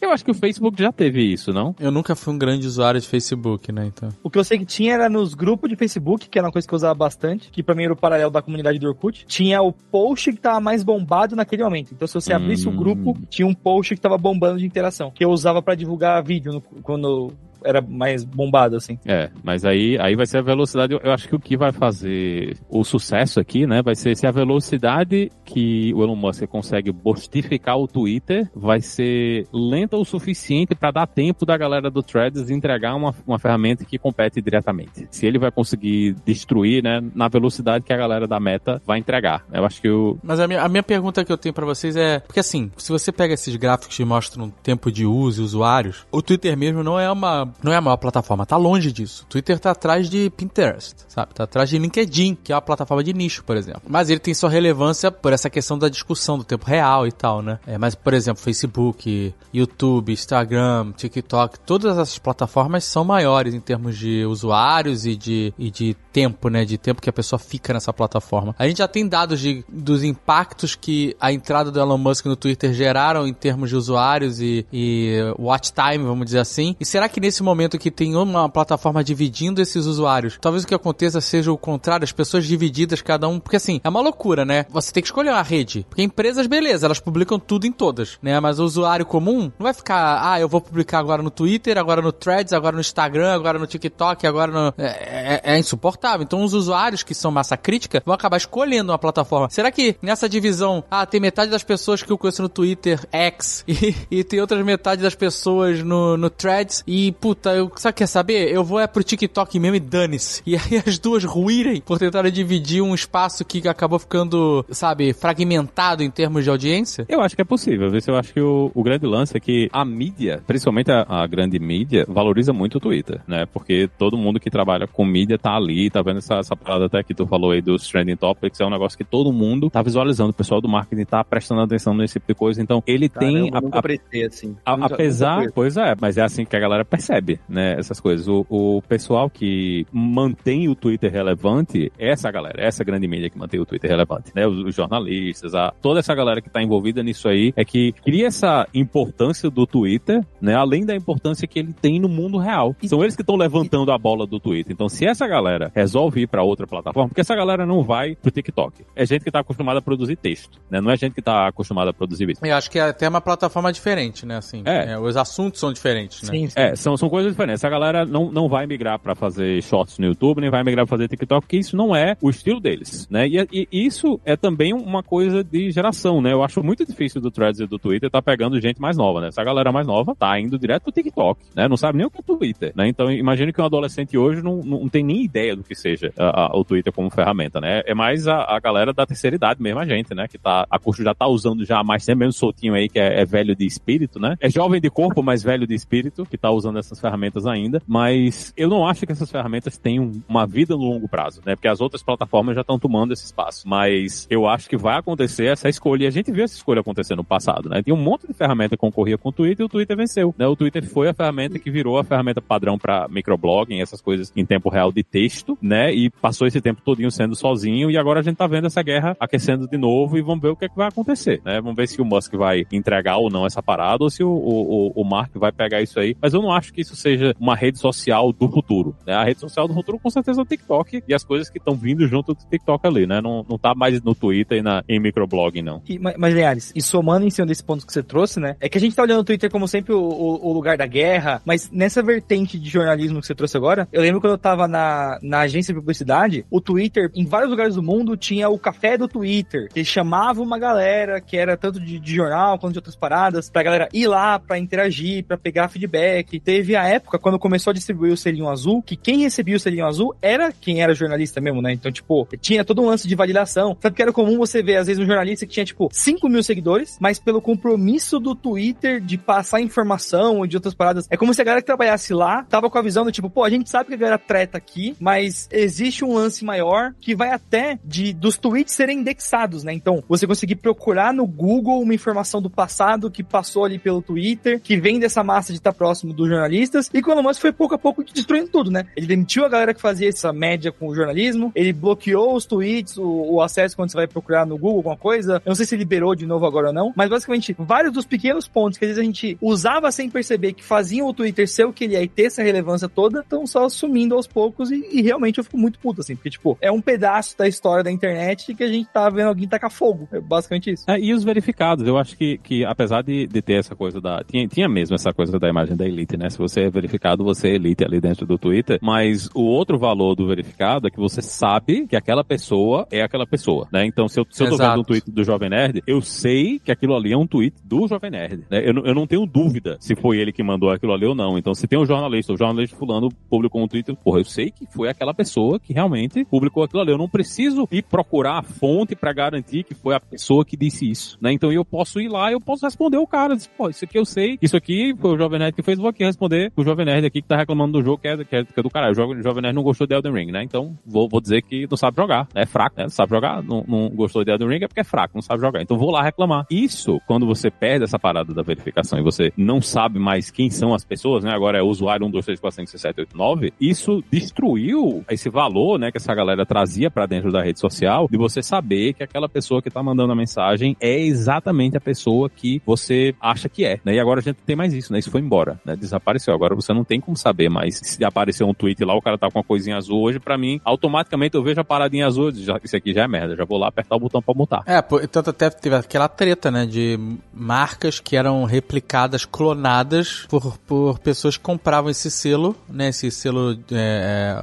Eu acho que o Facebook já teve isso, não? Eu nunca fui um grande usuário de Facebook, né? Então. O que eu sei que tinha era nos grupos de Facebook, que era uma coisa que eu usava bastante, que pra mim era o paralelo da comunidade do Orkut. Tinha o post que tava mais bombado naquele momento. Então, se você abrisse hum. o grupo, tinha um post que tava bombando de interação, que eu usava para divulgar vídeo no, quando era mais bombado, assim. É, mas aí, aí vai ser a velocidade. Eu acho que o que vai fazer o sucesso aqui, né, vai ser se a velocidade que o Elon Musk consegue bostificar o Twitter vai ser lenta o suficiente para dar tempo da galera do Threads entregar uma, uma ferramenta que compete diretamente. Se ele vai conseguir destruir, né, na velocidade que a galera da Meta vai entregar. Eu acho que o. Mas a minha, a minha pergunta que eu tenho para vocês é. Porque assim, se você pega esses gráficos que mostram tempo de uso e usuários, o Twitter mesmo não é uma não é a maior plataforma, tá longe disso. Twitter tá atrás de Pinterest, sabe? Tá atrás de LinkedIn, que é uma plataforma de nicho, por exemplo. Mas ele tem sua relevância por essa questão da discussão do tempo real e tal, né? É, mas, por exemplo, Facebook, YouTube, Instagram, TikTok, todas essas plataformas são maiores em termos de usuários e de, e de tempo, né? De tempo que a pessoa fica nessa plataforma. A gente já tem dados de, dos impactos que a entrada do Elon Musk no Twitter geraram em termos de usuários e, e watch time, vamos dizer assim. E será que nesse momento que tem uma plataforma dividindo esses usuários, talvez o que aconteça seja o contrário, as pessoas divididas, cada um. Porque assim, é uma loucura, né? Você tem que escolher uma rede. Porque empresas, beleza, elas publicam tudo em todas, né? Mas o usuário comum não vai ficar, ah, eu vou publicar agora no Twitter, agora no Threads, agora no Instagram, agora no TikTok, agora no. É, é, é insuportável então os usuários que são massa crítica vão acabar escolhendo uma plataforma. Será que nessa divisão, ah, tem metade das pessoas que eu conheço no Twitter X e, e tem outras metade das pessoas no, no Threads e, puta, eu, sabe quer saber? Eu vou é pro TikTok mesmo e dane-se. E aí as duas ruírem por tentarem dividir um espaço que acabou ficando, sabe, fragmentado em termos de audiência? Eu acho que é possível. Eu acho que o, o grande lance é que a mídia, principalmente a, a grande mídia, valoriza muito o Twitter, né? Porque todo mundo que trabalha com mídia tá ali, tá vendo essa, essa parada até que tu falou aí dos trending topics, é um negócio que todo mundo tá visualizando, o pessoal do marketing tá prestando atenção nesse tipo de coisa, então ele Caramba, tem... A, nunca a, assim. A, apesar, pois é, mas é assim que a galera percebe, né, essas coisas. O, o pessoal que mantém o Twitter relevante, essa galera, essa grande mídia que mantém o Twitter relevante, né, os, os jornalistas, a, toda essa galera que tá envolvida nisso aí, é que cria essa importância do Twitter, né, além da importância que ele tem no mundo real. São eles que estão levantando a bola do Twitter. Então, se essa galera resolve ir para outra plataforma, porque essa galera não vai pro TikTok. É gente que tá acostumada a produzir texto, né? Não é gente que tá acostumada a produzir vídeo. Eu acho que é até uma plataforma diferente, né? Assim, é. é os assuntos são diferentes, né? Sim, sim. É, são, são coisas diferentes. A galera não, não vai migrar para fazer shorts no YouTube, nem vai migrar pra fazer TikTok, porque isso não é o estilo deles, né? E, e isso é também uma coisa de geração, né? Eu acho muito difícil do Threads e do Twitter tá pegando gente mais nova, né? Essa galera mais nova tá indo direto pro TikTok, né? Não sabe nem o que é Twitter, né? Então, imagine que um adolescente hoje não, não tem nem ideia do que seja a, a, o Twitter como ferramenta, né? É mais a, a, galera da terceira idade mesmo, a gente, né? Que tá, a curso já tá usando já mais tempo, mesmo soltinho aí, que é, é, velho de espírito, né? É jovem de corpo, mas velho de espírito, que tá usando essas ferramentas ainda. Mas eu não acho que essas ferramentas tenham uma vida no longo prazo, né? Porque as outras plataformas já estão tomando esse espaço. Mas eu acho que vai acontecer essa escolha. E a gente viu essa escolha acontecer no passado, né? Tem um monte de ferramenta que concorria com o Twitter e o Twitter venceu. Né? O Twitter foi a ferramenta que virou a ferramenta padrão para microblogging, essas coisas em tempo real de texto, né? E passou esse tempo todinho sendo sozinho e agora a gente tá vendo essa guerra aquecendo de novo e vamos ver o que é que vai acontecer, né? Vamos ver se o Musk vai entregar ou não essa parada ou se o, o, o Mark vai pegar isso aí. Mas eu não acho que isso seja uma rede social do futuro, né? A rede social do futuro com certeza é o TikTok e as coisas que estão vindo junto do TikTok ali, né? Não, não tá mais no Twitter e na, em microblogging, não. E, mas, mas, Leares, e somando em cima desse ponto que você trouxe, né? É que a gente tá olhando o Twitter como sempre o, o, o lugar da guerra, mas nessa vertente de jornalismo que você trouxe agora, eu lembro quando eu tava na, na agência de publicidade, o Twitter, em vários lugares do mundo, tinha o café do Twitter, que chamava uma galera que era tanto de, de jornal quanto de outras paradas, pra galera ir lá, pra interagir, pra pegar feedback. Teve a época, quando começou a distribuir o selinho azul, que quem recebia o selinho azul era quem era jornalista mesmo, né? Então, tipo, tinha todo um lance de validação. Sabe que era comum você ver, às vezes, um jornalista que tinha, tipo, 5 mil seguidores, mas pelo compromisso do Twitter de passar informação ou de outras paradas, é como se a galera que trabalhasse lá tava com a visão do tipo, pô, a gente sabe que a galera treta aqui, mas existe um lance maior que vai até de dos tweets serem indexados, né? Então, você conseguir procurar no Google uma informação do passado que passou ali pelo Twitter, que vem dessa massa de estar próximo dos jornalistas, e quando o foi pouco a pouco destruindo tudo, né? Ele demitiu a galera que fazia essa média com o jornalismo, ele bloqueou os tweets, o, o acesso quando você vai procurar no Google alguma coisa, eu não sei se liberou de novo agora ou não, mas basicamente, vários dos pequenos pontos que às vezes a gente usava sem perceber que faziam o Twitter ser o que ele é e ter essa relevância toda, estão só sumindo aos poucos e, e, realmente eu fico muito puto, assim, porque, tipo, é um pedaço da história da internet que a gente tá vendo alguém tacar fogo. É basicamente isso. É, e os verificados, eu acho que, que apesar de, de ter essa coisa da. Tinha, tinha mesmo essa coisa da imagem da elite, né? Se você é verificado, você é elite ali dentro do Twitter, mas o outro valor do verificado é que você sabe que aquela pessoa é aquela pessoa, né? Então, se eu, se eu tô vendo um tweet do Jovem Nerd, eu sei que aquilo ali é um tweet do Jovem Nerd, né? Eu, eu não tenho dúvida se foi ele que mandou aquilo ali ou não. Então, se tem um jornalista, o jornalista fulano publicou um tweet, porra, eu sei que foi aquela pessoa que realmente publicou aquilo ali. Eu não preciso ir procurar a fonte para garantir que foi a pessoa que disse isso, né? Então, eu posso ir lá, eu posso responder o cara, diz, pô, isso aqui eu sei, isso aqui foi o Jovem Nerd que fez, vou aqui responder o Jovem Nerd aqui que tá reclamando do jogo que é, que é, que é do caralho. O Jovem Nerd não gostou de Elden Ring, né? Então, vou, vou dizer que não sabe jogar, é fraco, né? Não sabe jogar, não, não gostou de Elden Ring é porque é fraco, não sabe jogar. Então, vou lá reclamar. Isso, quando você perde essa parada da verificação e você não sabe mais quem são as pessoas, né? Agora é usuário 1, 2, 3, 4, 5, 6, 7, 8, 9. Isso destruiu esse valor, né? Que essa galera trazia para dentro da rede social de você saber que aquela pessoa que tá mandando a mensagem é exatamente a pessoa que você acha que é, né? E agora a gente tem mais isso, né? Isso foi embora, né? Desapareceu. Agora você não tem como saber mais se apareceu um tweet lá, o cara tá com uma coisinha azul hoje, para mim, automaticamente eu vejo a paradinha azul, já, isso aqui já é merda, já vou lá apertar o botão para mutar. É, tanto até teve aquela treta, né? De marcas que eram replicadas, clonadas por, por pessoas que compravam esse selo, né? Esse selo é,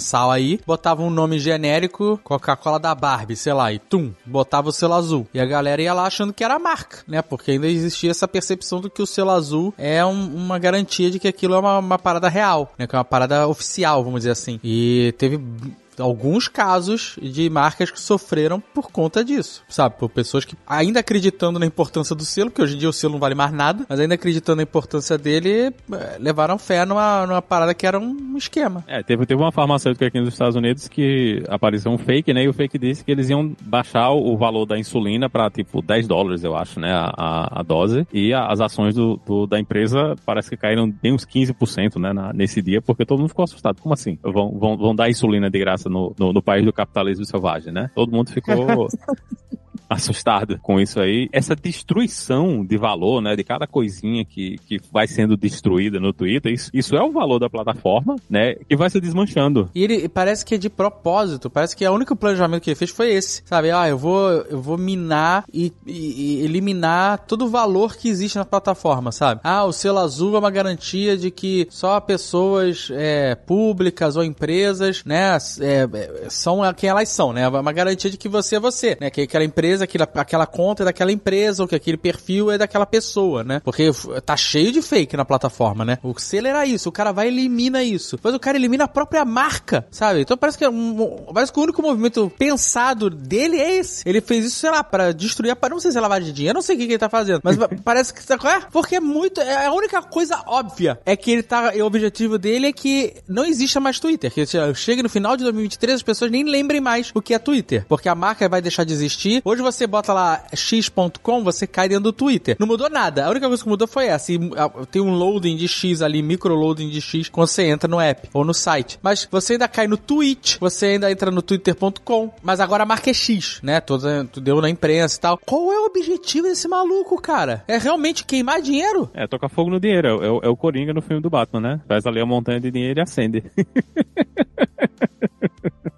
mensal aí, botavam um nome genérico, Coca-Cola da Barbie, sei lá, e tum, botava o selo azul. E a galera ia lá achando que era a marca, né? Porque ainda existia essa percepção do que o selo azul é um, uma garantia de que aquilo é uma, uma parada real, né? Que é uma parada oficial, vamos dizer assim. E teve alguns casos de marcas que sofreram por conta disso, sabe? Por pessoas que ainda acreditando na importância do selo, que hoje em dia o selo não vale mais nada, mas ainda acreditando na importância dele, eh, levaram fé numa, numa parada que era um esquema. É, teve, teve uma farmacêutica aqui nos Estados Unidos que apareceu um fake, né? E o fake disse que eles iam baixar o valor da insulina para tipo 10 dólares, eu acho, né? A, a, a dose. E a, as ações do, do, da empresa parece que caíram bem uns 15%, né? Na, nesse dia, porque todo mundo ficou assustado. Como assim? Vão, vão, vão dar insulina de graça no, no, no país do capitalismo selvagem, né? Todo mundo ficou assustado com isso aí. Essa destruição de valor, né, de cada coisinha que, que vai sendo destruída no Twitter, isso, isso é o valor da plataforma, né, que vai se desmanchando. E ele parece que é de propósito, parece que o único planejamento que ele fez foi esse, sabe? Ah, eu vou, eu vou minar e, e, e eliminar todo o valor que existe na plataforma, sabe? Ah, o selo azul é uma garantia de que só pessoas é, públicas ou empresas, né, é, é, são quem elas são, né? É uma garantia de que você é você, né? Que aquela empresa, aquela, aquela conta é daquela empresa ou que aquele perfil é daquela pessoa, né? Porque tá cheio de fake na plataforma, né? O selo era isso, o cara vai e elimina isso. Depois o cara elimina a própria marca, sabe? Então parece que, é um, parece que o único movimento pensado dele é esse. Ele fez isso, sei lá, para destruir a... Não sei se é lavagem de dinheiro, não sei o que, que ele tá fazendo, mas parece que... É? Porque é muito... É a única coisa óbvia é que ele tá... O objetivo dele é que não exista mais Twitter. Que chegue no final de 2023 as pessoas nem lembrem mais o que é Twitter. Porque a marca vai deixar de existir. Hoje você bota lá x.com, você cai dentro do Twitter. Não mudou nada. A única coisa que mudou foi essa. E, tem um loading de X ali, micro loading de X, quando você entra no app ou no site. Mas você ainda cai no Twitch, você ainda entra no twitter.com. Mas agora a marca é X, né? Tudo deu na imprensa e tal. Qual é o objetivo desse maluco, cara? É realmente queimar dinheiro? É, tocar fogo no dinheiro. É, o, é o Coringa no filme do Batman, né? Faz ali a montanha de dinheiro e acende.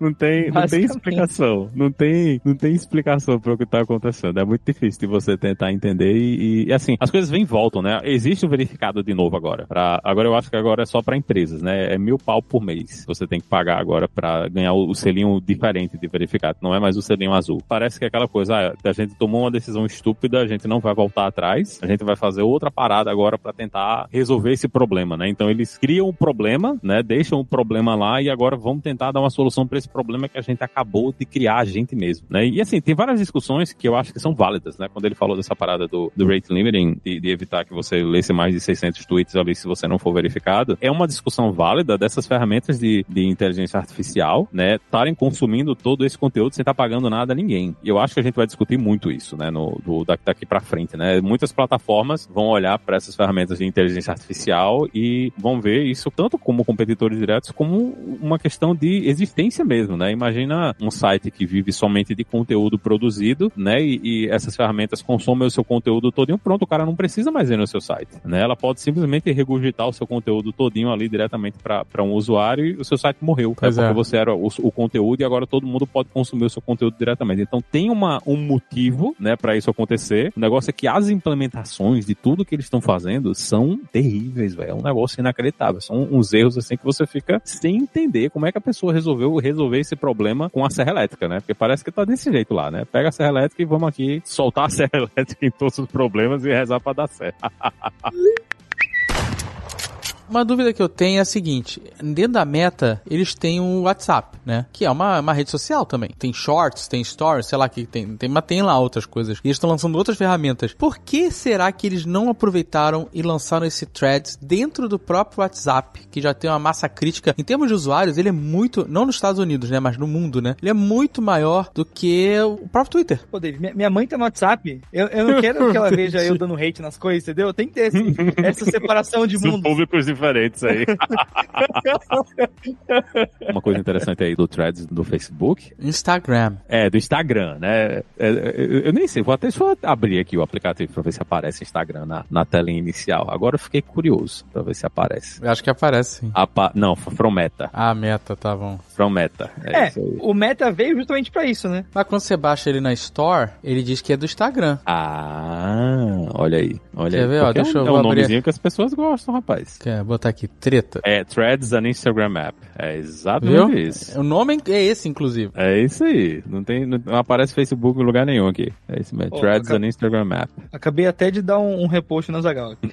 Não tem, não tem explicação. Não tem, não tem explicação para o que tá acontecendo. É muito difícil de você tentar entender e, e, assim, as coisas vêm e voltam, né? Existe o verificado de novo agora. Pra, agora eu acho que agora é só para empresas, né? É mil pau por mês. Você tem que pagar agora para ganhar o, o, selinho diferente de verificado. Não é mais o selinho azul. Parece que é aquela coisa, ah, a gente tomou uma decisão estúpida, a gente não vai voltar atrás, a gente vai fazer outra parada agora para tentar resolver esse problema, né? Então eles criam o um problema, né? Deixam o problema lá e agora vamos tentar dar uma solução para esse problema que a gente acabou de criar a gente mesmo, né? E assim, tem várias discussões que eu acho que são válidas, né? Quando ele falou dessa parada do, do rate limiting, de, de evitar que você lesse mais de 600 tweets ali se você não for verificado, é uma discussão válida dessas ferramentas de, de inteligência artificial, né? Estarem consumindo todo esse conteúdo sem estar pagando nada a ninguém. E eu acho que a gente vai discutir muito isso, né? No, do, daqui para frente, né? Muitas plataformas vão olhar para essas ferramentas de inteligência artificial e vão ver isso tanto como competidores diretos como uma questão de existência mesmo, né? Imagina um site que vive somente de conteúdo produzido, né? E, e essas ferramentas consomem o seu conteúdo todinho, pronto, o cara não precisa mais ir no seu site, né? Ela pode simplesmente regurgitar o seu conteúdo todinho ali diretamente para um usuário e o seu site morreu, né? porque é. você era o, o, conteúdo e agora todo mundo pode consumir o seu conteúdo diretamente. Então tem uma, um motivo, né, para isso acontecer. O negócio é que as implementações de tudo que eles estão fazendo são terríveis, velho. É um negócio inacreditável. São uns erros assim que você fica sem entender como é que a pessoa resolveu resolver esse problema com a serra elétrica, né? Porque parece que tá desse jeito lá, né? Pega a serra elétrica e vamos aqui soltar a serra elétrica em todos os problemas e rezar pra dar certo. Uma dúvida que eu tenho é a seguinte: dentro da meta, eles têm o WhatsApp, né? Que é uma, uma rede social também. Tem shorts, tem stories, sei lá que tem, tem, mas tem lá outras coisas. E eles estão lançando outras ferramentas. Por que será que eles não aproveitaram e lançaram esse threads dentro do próprio WhatsApp, que já tem uma massa crítica? Em termos de usuários, ele é muito, não nos Estados Unidos, né? Mas no mundo, né? Ele é muito maior do que o próprio Twitter. Pô, Dave, minha mãe tá no WhatsApp. Eu, eu não quero que ela veja eu dando hate nas coisas, entendeu? Tem que ter esse, essa separação de mundo. Diferentes aí. Uma coisa interessante aí do threads do Facebook. Instagram. É, do Instagram, né? É, é eu nem sei, vou até só abrir aqui o aplicativo pra ver se aparece Instagram na, na tela inicial. Agora eu fiquei curioso pra ver se aparece. Eu acho que aparece, sim. Apa não, from Meta. Ah, Meta, tá bom. From Meta. É, é o Meta veio justamente pra isso, né? Mas quando você baixa ele na Store, ele diz que é do Instagram. Ah, olha aí. Olha Quer aí. ver? Ó, deixa é um, eu é um nomezinho que as pessoas gostam, rapaz. Quer botar aqui? Treta. É, Threads and Instagram App. É exatamente Viu? isso. O nome é esse, inclusive. É isso aí. Não, tem, não aparece Facebook em lugar nenhum aqui. É isso mesmo. Oh, Threads acab... and Instagram App. Acabei até de dar um, um repost na Zagal aqui.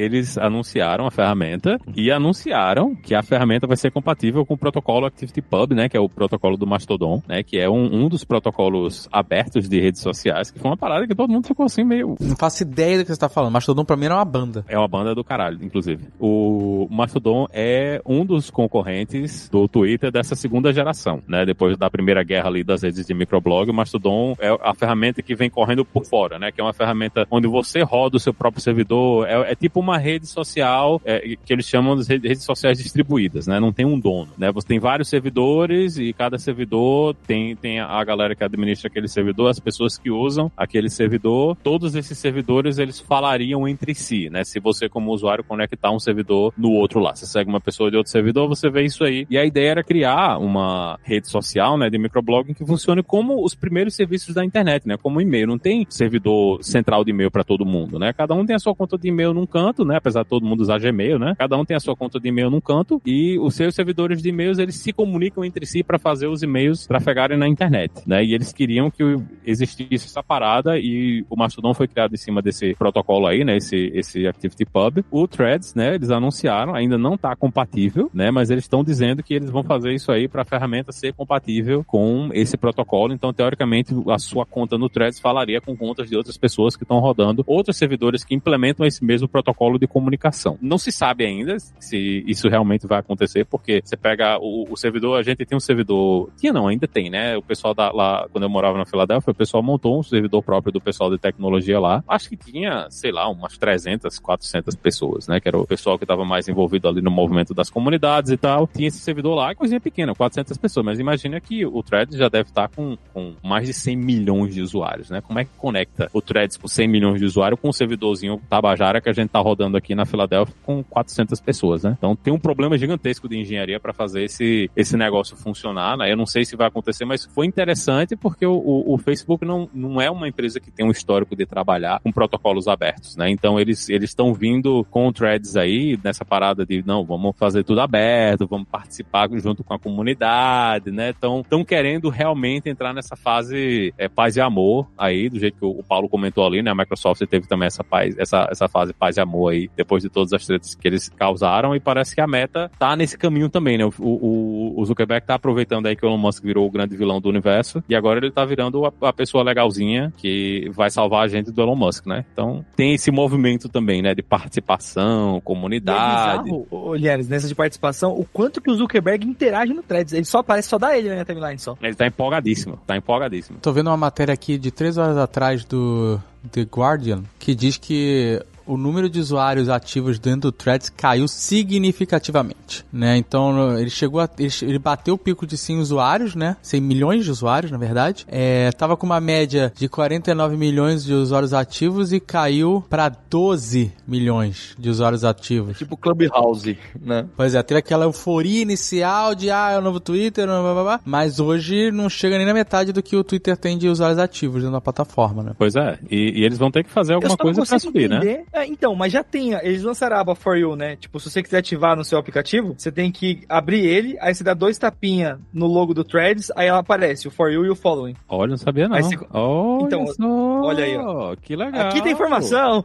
eles anunciaram a ferramenta e anunciaram que a ferramenta vai ser compatível com o protocolo ActivityPub, né, que é o protocolo do Mastodon, né, que é um, um dos protocolos abertos de redes sociais, que foi uma parada que todo mundo ficou assim meio... Não faço ideia do que você tá falando. Mastodon pra mim era uma banda. É uma banda do caralho, inclusive. O Mastodon é um dos concorrentes do Twitter dessa segunda geração, né, depois da primeira guerra ali das redes de microblog, o Mastodon é a ferramenta que vem correndo por fora, né, que é uma ferramenta onde você roda o seu próprio servidor, é, é tipo uma rede social é, que eles chamam de redes sociais distribuídas, né? Não tem um dono, né? Você tem vários servidores e cada servidor tem, tem a galera que administra aquele servidor, as pessoas que usam aquele servidor. Todos esses servidores, eles falariam entre si, né? Se você, como usuário, conectar um servidor no outro lá. Você segue uma pessoa de outro servidor, você vê isso aí. E a ideia era criar uma rede social, né, de microblogging que funcione como os primeiros serviços da internet, né? Como e-mail. Não tem servidor central de e-mail para todo mundo, né? Cada um tem a sua conta de e-mail num canto, né? Apesar de todo mundo usar Gmail, né? Cada um tem a sua conta de e-mail num canto e os seus servidores de e-mails eles se comunicam entre si para fazer os e-mails trafegarem na internet, né? E eles queriam que existisse essa parada e o Mastodon foi criado em cima desse protocolo aí, né? Esse, esse ActivityPub. O Threads, né? Eles anunciaram, ainda não está compatível, né? Mas eles estão dizendo que eles vão fazer isso aí para a ferramenta ser compatível com esse protocolo. Então, teoricamente, a sua conta no Threads falaria com contas de outras pessoas que estão rodando outros servidores que implementam esse mesmo protocolo de comunicação. Não se sabe ainda se isso realmente vai acontecer, porque você pega o, o servidor, a gente tem um servidor, tinha não, ainda tem, né? O pessoal da, lá, quando eu morava na Filadélfia, o pessoal montou um servidor próprio do pessoal de tecnologia lá. Acho que tinha, sei lá, umas 300, 400 pessoas, né? Que era o pessoal que estava mais envolvido ali no movimento das comunidades e tal. Tinha esse servidor lá, coisinha pequena, 400 pessoas. Mas imagina que o Threads já deve estar com, com mais de 100 milhões de usuários, né? Como é que conecta o Threads com 100 milhões de usuários com um servidorzinho Tabajara que a gente tá rodando aqui na Filadélfia com 400 pessoas, né? Então tem um problema gigantesco de engenharia para fazer esse, esse negócio funcionar, né? Eu não sei se vai acontecer, mas foi interessante porque o, o, o Facebook não, não é uma empresa que tem um histórico de trabalhar com protocolos abertos, né? Então eles eles estão vindo com threads aí nessa parada de não, vamos fazer tudo aberto, vamos participar junto com a comunidade, né? Estão tão querendo realmente entrar nessa fase é, paz e amor aí, do jeito que o, o Paulo comentou ali, né? A Microsoft teve também essa paz, essa, essa fase paz e amor aí, depois de todas as tretas que eles causaram, e parece que a meta tá nesse caminho também, né? O, o, o Zuckerberg tá aproveitando aí que o Elon Musk virou o grande vilão do universo, e agora ele tá virando a, a pessoa legalzinha que vai salvar a gente do Elon Musk, né? Então tem esse movimento também, né? De participação, comunidade. E é bizarro, nessa de participação, o quanto que o Zuckerberg interage no Threads. Ele só aparece, só dá ele né, na timeline só. Ele tá empolgadíssimo, tá empolgadíssimo. Tô vendo uma matéria aqui de três horas atrás do The Guardian que diz que o número de usuários ativos dentro do Threads caiu significativamente, né? Então ele chegou a, ele, ele, bateu o pico de 100 usuários, né? 100 milhões de usuários, na verdade. É, tava com uma média de 49 milhões de usuários ativos e caiu para 12 milhões de usuários ativos. Tipo Clubhouse, né? Pois é, teve aquela euforia inicial de ah, é o novo Twitter, blá, blá, blá, mas hoje não chega nem na metade do que o Twitter tem de usuários ativos dentro da plataforma, né? Pois é, e, e eles vão ter que fazer alguma coisa para subir, né? entender. né? É, então, mas já tem. Eles lançaram a aba For You, né? Tipo, se você quiser ativar no seu aplicativo, você tem que abrir ele, aí você dá dois tapinhas no logo do Threads, aí ela aparece o For You e o Following. Olha, não sabia não. Você... Olha então, só. olha aí, ó. Que legal. Aqui tem informação.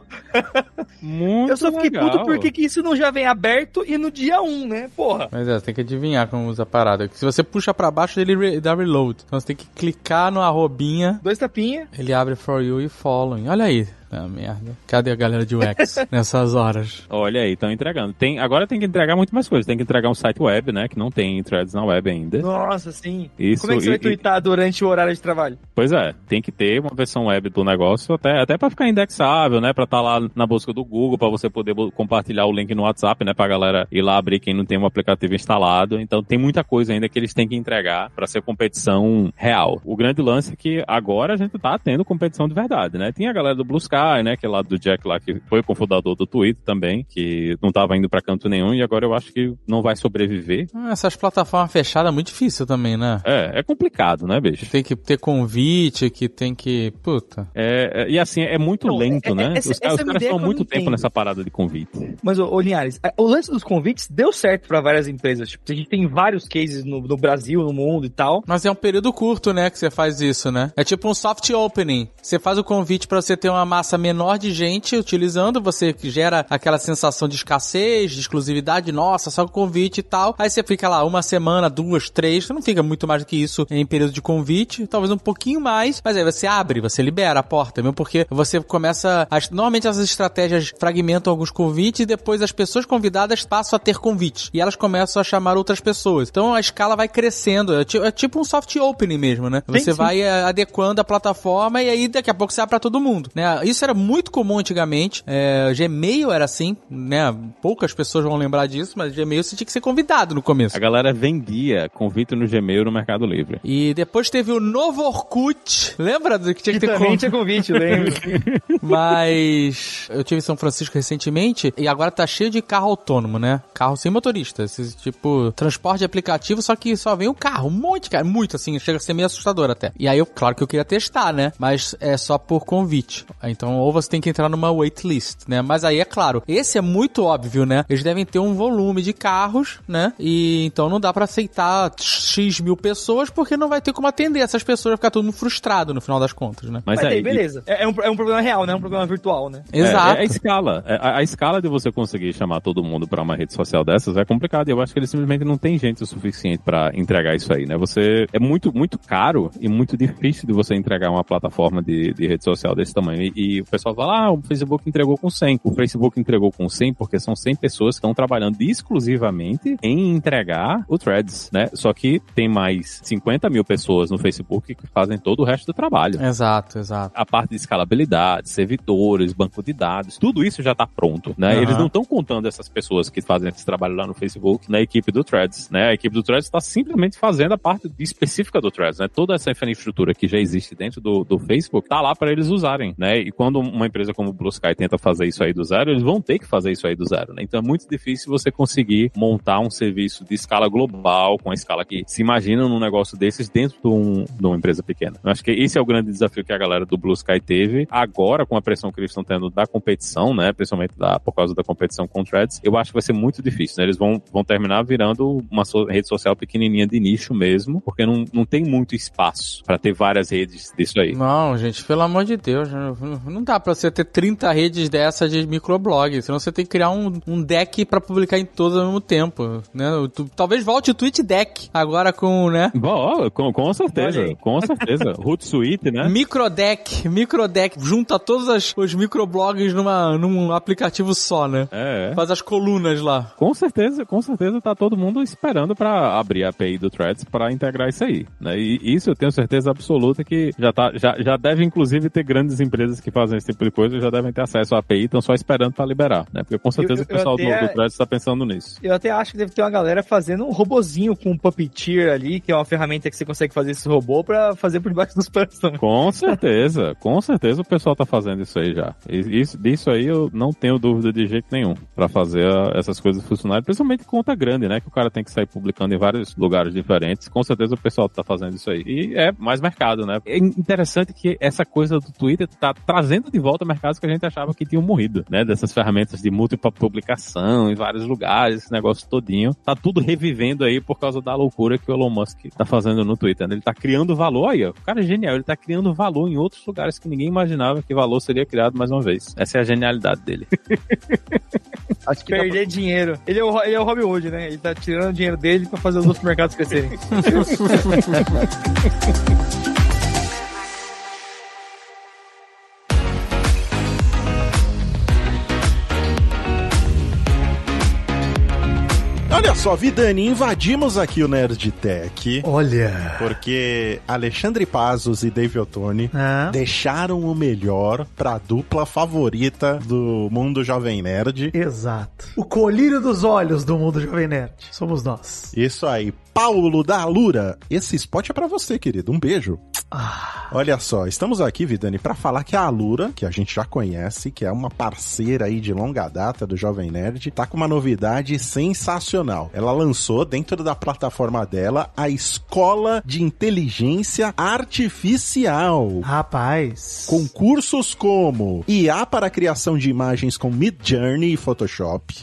Muito Eu só fiquei legal. puto porque que isso não já vem aberto e no dia 1, né? Porra. Mas é, tem que adivinhar como usa a parada. Se você puxa pra baixo, ele re dá reload. Então você tem que clicar no arrobinha. Dois tapinhas. Ele abre For You e Following. Olha aí. Ah, merda. Cadê a galera de UX nessas horas? Olha aí, estão entregando. Tem, agora tem que entregar muito mais coisas. Tem que entregar um site web, né? Que não tem threads na web ainda. Nossa, sim. Isso, Como é que você e, vai twittar durante o horário de trabalho? Pois é, tem que ter uma versão web do negócio, até, até para ficar indexável, né? Pra estar tá lá na busca do Google, para você poder compartilhar o link no WhatsApp, né? Pra galera ir lá abrir quem não tem um aplicativo instalado. Então tem muita coisa ainda que eles têm que entregar para ser competição real. O grande lance é que agora a gente tá tendo competição de verdade, né? Tem a galera do Blue Sky, né? Que é lá do Jack lá, que foi cofundador do Twitter também, que não tava indo para canto nenhum e agora eu acho que não vai sobreviver. Essas plataformas fechadas é muito difícil também, né? É, é complicado, né, bicho? Tem que ter convite, que tem que. Puta. É, é e assim, é muito não, lento, é, né? Essa, os, caras, os caras estão muito tempo nessa parada de convite. Mas, ô, Linhares, o lance dos convites deu certo para várias empresas. Tipo, a gente tem vários cases no, no Brasil, no mundo e tal. Mas é um período curto, né, que você faz isso, né? É tipo um soft opening. Você faz o convite para você ter uma massa menor de gente utilizando, você gera aquela sensação de escassez, de exclusividade, nossa, só o convite e tal. Aí você fica lá uma semana, duas, três, você não fica muito mais do que isso em período de convite, talvez um pouquinho mais, mas aí você abre, você libera a porta, mesmo porque você começa. A, normalmente essas estratégias fragmentam alguns convites e depois as pessoas convidadas passam a ter convite e elas começam a chamar outras pessoas. Então a escala vai crescendo, é, é tipo um soft opening mesmo, né? Você sim, sim. vai é, adequando a plataforma e aí daqui a pouco você abre pra todo mundo, né? Isso Isso era muito comum antigamente. É, Gmail era assim, né? Poucas pessoas vão lembrar disso, mas Gmail você tinha que ser convidado no começo. A galera vendia convite no Gmail no Mercado Livre. E depois teve o novo Orkut. Lembra do que tinha que, que ter também tinha convite, lembro. Mas eu tive em São Francisco recentemente e agora tá cheio de carro autônomo, né? Carro sem motorista. Esse, tipo, transporte aplicativo, só que só vem o carro. Um monte, cara. Muito assim, chega a ser meio assustador até. E aí, eu, claro que eu queria testar, né? Mas é só por convite. Então, ou você tem que entrar numa waitlist, né? Mas aí, é claro, esse é muito óbvio, né? Eles devem ter um volume de carros, né? E então não dá para aceitar X mil pessoas porque não vai ter como atender essas pessoas, vai ficar todo mundo frustrado no final das contas, né? Mas, Mas aí, beleza. É, é um, é um problema real, né? É um problema virtual, né? É, Exato. É, a escala. É, a, a escala de você conseguir chamar todo mundo pra uma rede social dessas é complicado. E eu acho que eles simplesmente não tem gente o suficiente pra entregar isso aí, né? Você é muito, muito caro e muito difícil de você entregar uma plataforma de, de rede social desse tamanho. E, e o pessoal fala, ah, o Facebook entregou com 100. O Facebook entregou com 100 porque são 100 pessoas que estão trabalhando exclusivamente em entregar o Threads, né? Só que tem mais 50 mil pessoas no Facebook que fazem todo o resto do trabalho. Exato, exato. A parte de escalabilidade, servidores, banco de dados, tudo isso já está pronto, né? Uhum. Eles não estão contando essas pessoas que fazem esse trabalho lá no Facebook na equipe do Threads, né? A equipe do Threads está simplesmente fazendo a parte específica do Threads, né? Toda essa infraestrutura que já existe dentro do, do Facebook tá lá para eles usarem, né? E quando uma empresa como o Blue Sky tenta fazer isso aí do zero, eles vão ter que fazer isso aí do zero, né? Então é muito difícil você conseguir montar um serviço de escala global, com a escala que se imagina num negócio desses dentro de, um, de uma empresa pequena. Eu acho que esse é o grande desafio que a galera do Blue Sky teve. Agora, com a pressão que eles estão tendo da competição, né? Principalmente da, por causa da competição com Threads, eu acho que vai ser muito difícil, né? Eles vão, vão terminar virando uma rede social pequenininha de nicho mesmo, porque não, não tem muito espaço para ter várias redes disso aí. Não, gente, pelo amor de Deus, não- não dá pra você ter 30 redes dessa de microblog, senão você tem que criar um, um deck pra publicar em todas ao mesmo tempo, né? Tu- talvez volte o Tweet Deck, agora com, né? Bom, com, com certeza, com certeza. Hootsuite, né? Microdeck, microdeck, junta todos as- os microblogs numa, num aplicativo só, né? É. Faz as colunas lá. Com certeza, com certeza tá todo mundo esperando pra abrir a API do Threads pra integrar isso aí, né? E isso eu tenho certeza absoluta que já tá, já, já deve inclusive ter grandes empresas que fazem esse tipo de coisa, já devem ter acesso à API, estão só esperando pra liberar, né? Porque com certeza Eu- o pessoal eu do, até- do Threads tá pensando nisso. Eu até acho que deve ter uma galera fazendo um robozinho com um puppeteer ali, que é uma ferramenta que você consegue fazer esse robô pra fazer por debaixo dos panos também. Com certeza, com certeza o pessoal tá fazendo isso aí já. E Isso, disso aí eu não tenho dúvida de jeito nenhum pra fazer a- essas coisas funcionarem, principalmente conta grande, né? Que o cara tem que sair publicando em vários lugares diferentes. Com certeza o pessoal tá fazendo isso aí. E é mais mercado, né? É interessante que essa coisa do Twitter tá trazendo de volta mercados que a gente achava que tinham morrido, né? Dessas ferramentas de múltipla publicação em vários lugares, esse negócio todinho. Tá tudo revivendo aí por causa da loucura que o Elon Musk tá fazendo no Twitter. né? Ele tá criando valor aí, ó. O cara é genial, ele tá criando valor em outros lugares que ninguém imaginava que valor seria criado mais uma vez. Essa é a genialidade dele. Acho que dá pra- Perder dinheiro. Ele é, o, ele é o Robin Hood, né? Ele tá tirando o dinheiro dele pra fazer os outros mercados crescerem. só, Vidani, invadimos aqui o Nerd Tech. Olha. Porque Alexandre Pazos e Dave Ottoni Ah. deixaram o melhor pra dupla favorita do mundo Jovem Nerd. Exato. O colírio dos olhos do mundo Jovem Nerd. Somos nós. Isso aí, Paulo da Lura. Esse spot é pra você, querido. Um beijo. Olha só, estamos aqui, Vidani, pra falar que a Alura, que a gente já conhece, que é uma parceira aí de longa data do Jovem Nerd, tá com uma novidade sensacional. Ela lançou dentro da plataforma dela a Escola de Inteligência Artificial. Rapaz. Com cursos como IA para a criação de imagens com Midjourney e Photoshop,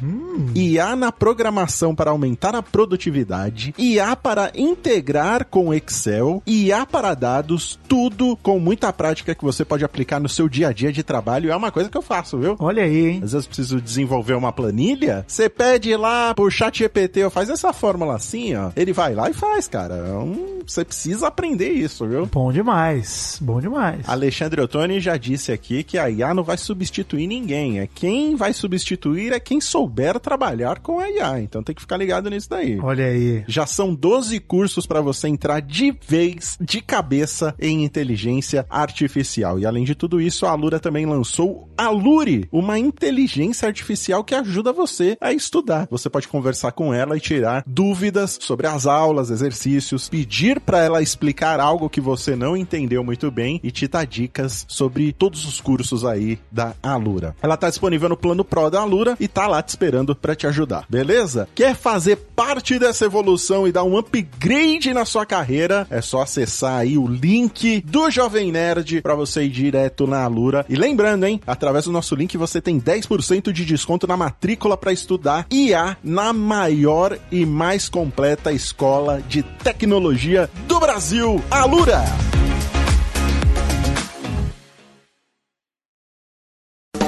IA na programação para aumentar a produtividade, IA para integrar com Excel, IA para dados, tudo com muita prática que você pode aplicar no seu dia a dia de trabalho. É uma coisa que eu faço, viu? Olha aí, hein? Às vezes eu preciso desenvolver uma planilha, você pede lá pro chat GPT, faz essa fórmula assim, ó. Ele vai lá e faz, cara. É um- Você precisa aprender isso, viu? Bom demais. Bom demais. Alexandre Ottoni já disse aqui que a IA não vai substituir ninguém. É quem vai substituir é quem souber trabalhar com a IA. Então tem que ficar ligado nisso daí. Olha aí. Já são 12 cursos para você entrar de vez, de cabeça em inteligência artificial. E além de tudo isso, a Alura também lançou a Lure, uma inteligência artificial que ajuda você a estudar. Você pode conversar com ela e tirar dúvidas sobre as aulas, exercícios, pedir para ela explicar algo que você não entendeu muito bem e te dar dicas sobre todos os cursos aí da Alura. Ela tá disponível no plano Pro da Alura e tá lá te esperando para te ajudar, beleza? Quer fazer parte dessa evolução e dar um upgrade na sua carreira? É só acessar aí o link do Jovem Nerd para você ir direto na Alura. E lembrando, hein, através do nosso link você tem 10% de desconto na matrícula para estudar IA na maior e mais completa escola de tecnologia do Brasil, Alura.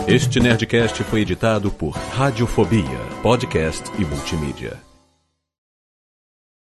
Este Nerdcast foi editado por Radiofobia, podcast e multimídia.